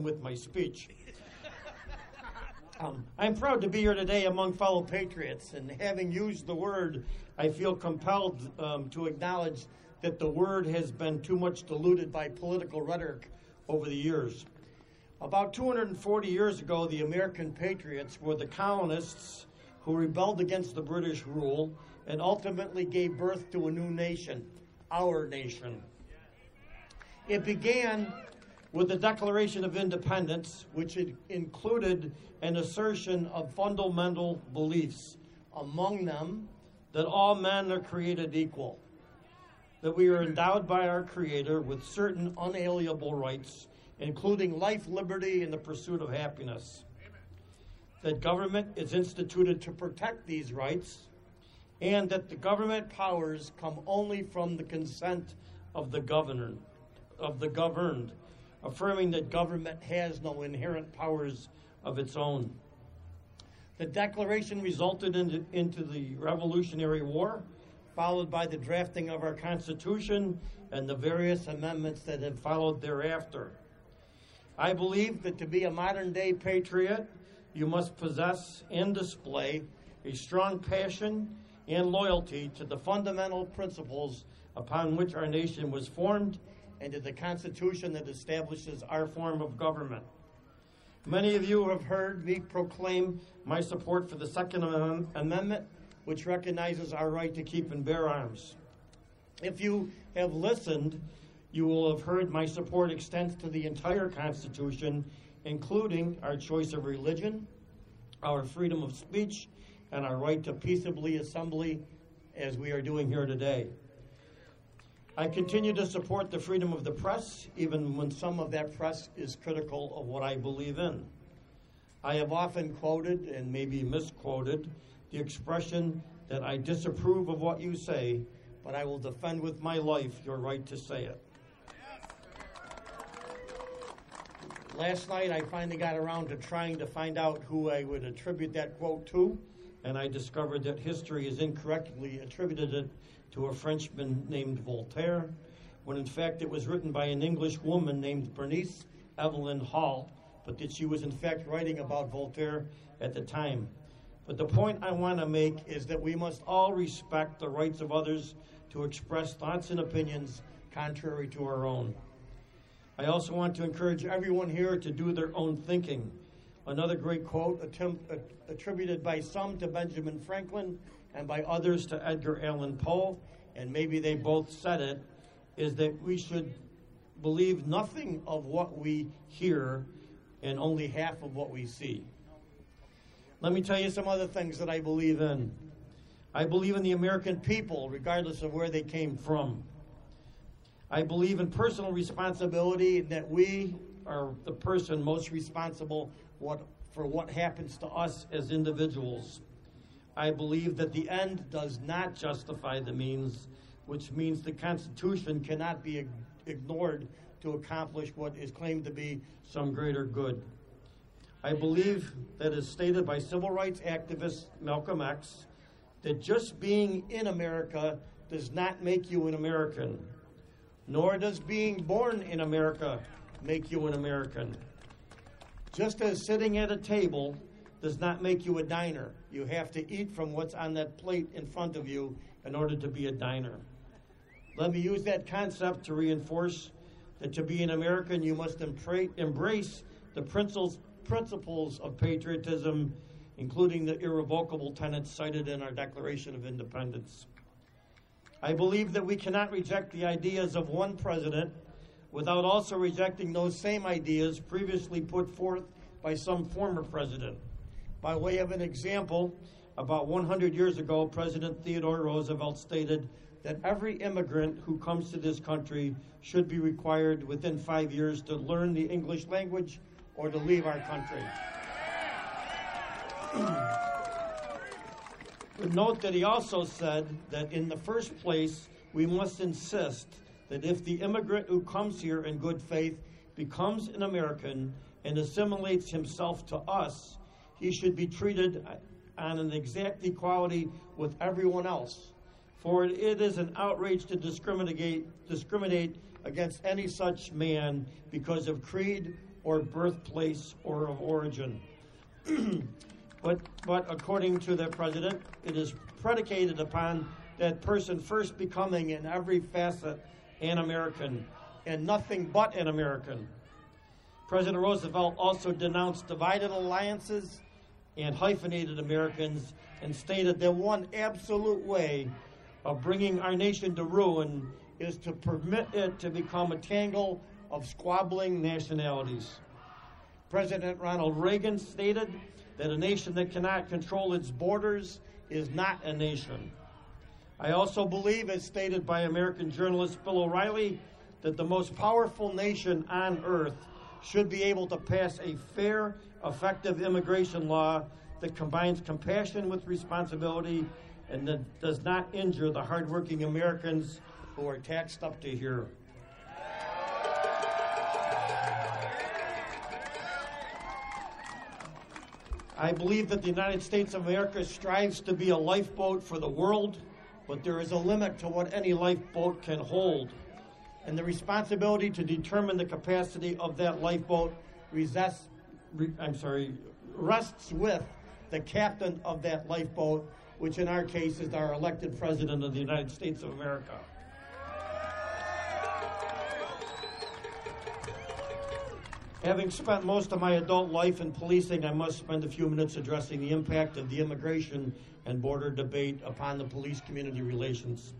With my speech. Um, I'm proud to be here today among fellow patriots, and having used the word, I feel compelled um, to acknowledge that the word has been too much diluted by political rhetoric over the years. About 240 years ago, the American patriots were the colonists who rebelled against the British rule and ultimately gave birth to a new nation, our nation. It began with the Declaration of Independence, which included an assertion of fundamental beliefs, among them that all men are created equal, that we are endowed by our Creator with certain unalienable rights, including life, liberty, and the pursuit of happiness, that government is instituted to protect these rights, and that the government powers come only from the consent of the of the governed affirming that government has no inherent powers of its own. The declaration resulted in, into the Revolutionary War, followed by the drafting of our Constitution and the various amendments that have followed thereafter. I believe that to be a modern day patriot, you must possess and display a strong passion and loyalty to the fundamental principles upon which our nation was formed and to the Constitution that establishes our form of government. Many of you have heard me proclaim my support for the Second Amendment, which recognizes our right to keep and bear arms. If you have listened, you will have heard my support extends to the entire Constitution, including our choice of religion, our freedom of speech, and our right to peaceably assembly, as we are doing here today. I continue to support the freedom of the press, even when some of that press is critical of what I believe in. I have often quoted, and maybe misquoted, the expression that I disapprove of what you say, but I will defend with my life your right to say it. Last night, I finally got around to trying to find out who I would attribute that quote to, and I discovered that history has incorrectly attributed it to a Frenchman named Voltaire, when in fact it was written by an English woman named Bernice Evelyn Hall, but that she was in fact writing about Voltaire at the time. But the point I want to make is that we must all respect the rights of others to express thoughts and opinions contrary to our own. I also want to encourage everyone here to do their own thinking. Another great quote attempt, uh, attributed by some to Benjamin Franklin and by others to Edgar Allan Poe, and maybe they both said it, is that we should believe nothing of what we hear and only half of what we see. Let me tell you some other things that I believe in. I believe in the American people, regardless of where they came from. I believe in personal responsibility, that we are the person most responsible what, for what happens to us as individuals. I believe that the end does not justify the means, which means the Constitution cannot be ignored to accomplish what is claimed to be some greater good. I believe that as stated by civil rights activist Malcolm X, that just being in America does not make you an American, nor does being born in America make you an American. Just as sitting at a table does not make you a diner. You have to eat from what's on that plate in front of you in order to be a diner. Let me use that concept to reinforce that to be an American, you must embrace the principles of patriotism, including the irrevocable tenets cited in our Declaration of Independence. I believe that we cannot reject the ideas of one president without also rejecting those same ideas previously put forth by some former president. By way of an example, about 100 years ago, President Theodore Roosevelt stated that every immigrant who comes to this country should be required within five years to learn the English language or to leave our country. but note that he also said that in the first place, we must insist that if the immigrant who comes here in good faith becomes an American and assimilates himself to us, he should be treated on an exact equality with everyone else. For it is an outrage to discriminate, discriminate against any such man because of creed or birthplace or of origin. but, but according to the president, it is predicated upon that person first becoming in every facet an American and nothing but an American. President Roosevelt also denounced divided alliances and hyphenated Americans and stated that one absolute way of bringing our nation to ruin is to permit it to become a tangle of squabbling nationalities. President Ronald Reagan stated that a nation that cannot control its borders is not a nation. I also believe, as stated by American journalist Bill O'Reilly, that the most powerful nation on earth should be able to pass a fair, effective immigration law that combines compassion with responsibility and that does not injure the hardworking Americans who are taxed up to here. I believe that the United States of America strives to be a lifeboat for the world, but there is a limit to what any lifeboat can hold. And the responsibility to determine the capacity of that lifeboat rests, I'm sorry, rests with the captain of that lifeboat, which in our case is our elected president of the United States of America. Having spent most of my adult life in policing, I must spend a few minutes addressing the impact of the immigration and border debate upon the police community relations.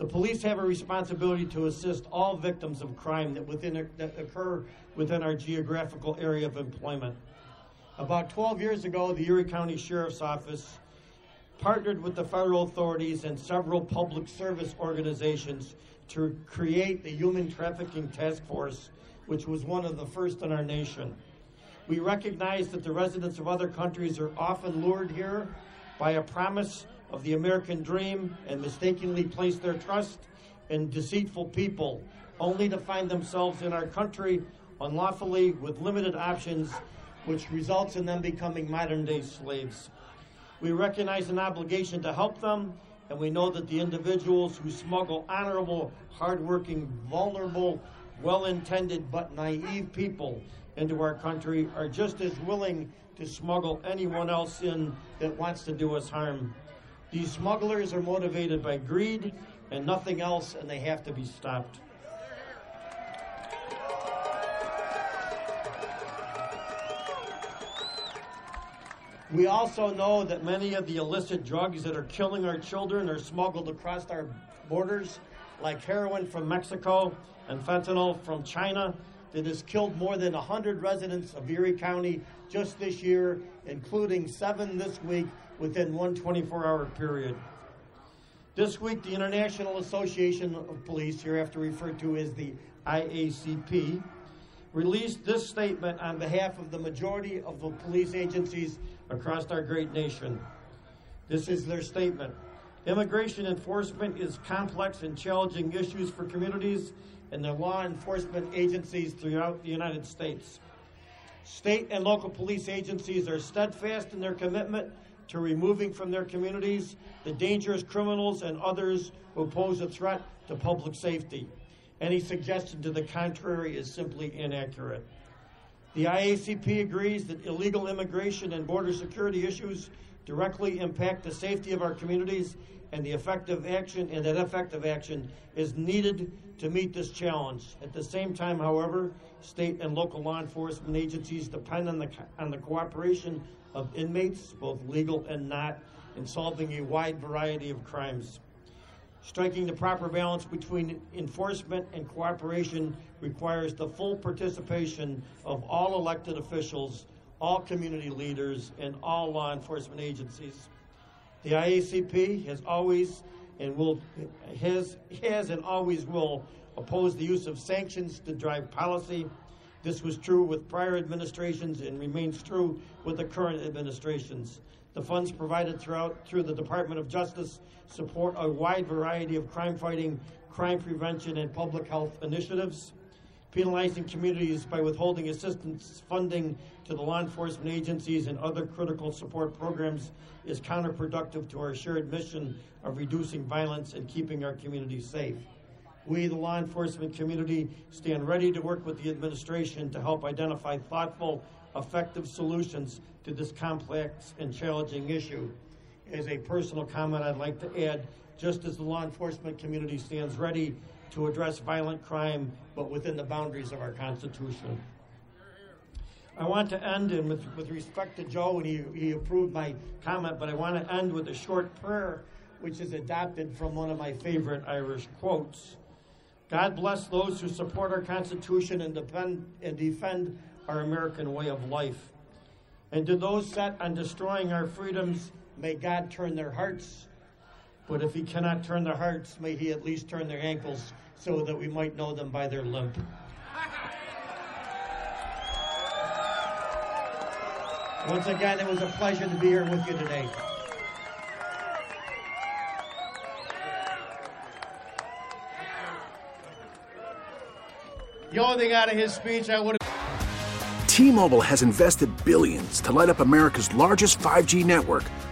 The police have a responsibility to assist all victims of crime that, within, that occur within our geographical area of employment. About 12 years ago, the Erie County Sheriff's Office partnered with the federal authorities and several public service organizations to create the Human Trafficking Task Force which was one of the first in our nation. We recognize that the residents of other countries are often lured here by a promise of the American dream and mistakenly place their trust in deceitful people, only to find themselves in our country unlawfully with limited options, which results in them becoming modern day slaves. We recognize an obligation to help them, and we know that the individuals who smuggle honorable, hardworking, vulnerable, well intended but naive people into our country are just as willing to smuggle anyone else in that wants to do us harm. These smugglers are motivated by greed and nothing else, and they have to be stopped. We also know that many of the illicit drugs that are killing our children are smuggled across our borders, like heroin from Mexico and fentanyl from China that has killed more than 100 residents of Erie County just this year, including seven this week within one 24 hour period. This week, the International Association of Police, hereafter referred to as the IACP, released this statement on behalf of the majority of the police agencies across our great nation. This is their statement. Immigration enforcement is complex and challenging issues for communities and their law enforcement agencies throughout the United States. State and local police agencies are steadfast in their commitment to removing from their communities the dangerous criminals and others who pose a threat to public safety. Any suggestion to the contrary is simply inaccurate. The IACP agrees that illegal immigration and border security issues directly impact the safety of our communities and the effective action and that effective action is needed to meet this challenge. At the same time, however, state and local law enforcement agencies depend on the on the cooperation of inmates, both legal and not, in solving a wide variety of crimes. Striking the proper balance between enforcement and cooperation requires the full participation of all elected officials, all community leaders, and all law enforcement agencies. The IACP has always and will has has and always will oppose the use of sanctions to drive policy. This was true with prior administrations and remains true with the current administrations. The funds provided throughout through the Department of Justice support a wide variety of crime fighting, crime prevention, and public health initiatives. Penalizing communities by withholding assistance funding to the law enforcement agencies and other critical support programs is counterproductive to our shared mission of reducing violence and keeping our communities safe. We, the law enforcement community, stand ready to work with the administration to help identify thoughtful, effective solutions to this complex and challenging issue. As a personal comment, I'd like to add just as the law enforcement community stands ready to address violent crime, but within the boundaries of our Constitution. I want to end, and with, with respect to Joe, and he, he approved my comment, but I want to end with a short prayer, which is adapted from one of my favorite Irish quotes. God bless those who support our Constitution and defend, and defend our American way of life. And to those set on destroying our freedoms, may God turn their hearts. But if He cannot turn their hearts, may He at least turn their ankles so that we might know them by their limp. Once again, it was a pleasure to be here with you today. The only thing out of his speech I would. T-Mobile has invested billions to light up America's largest 5G network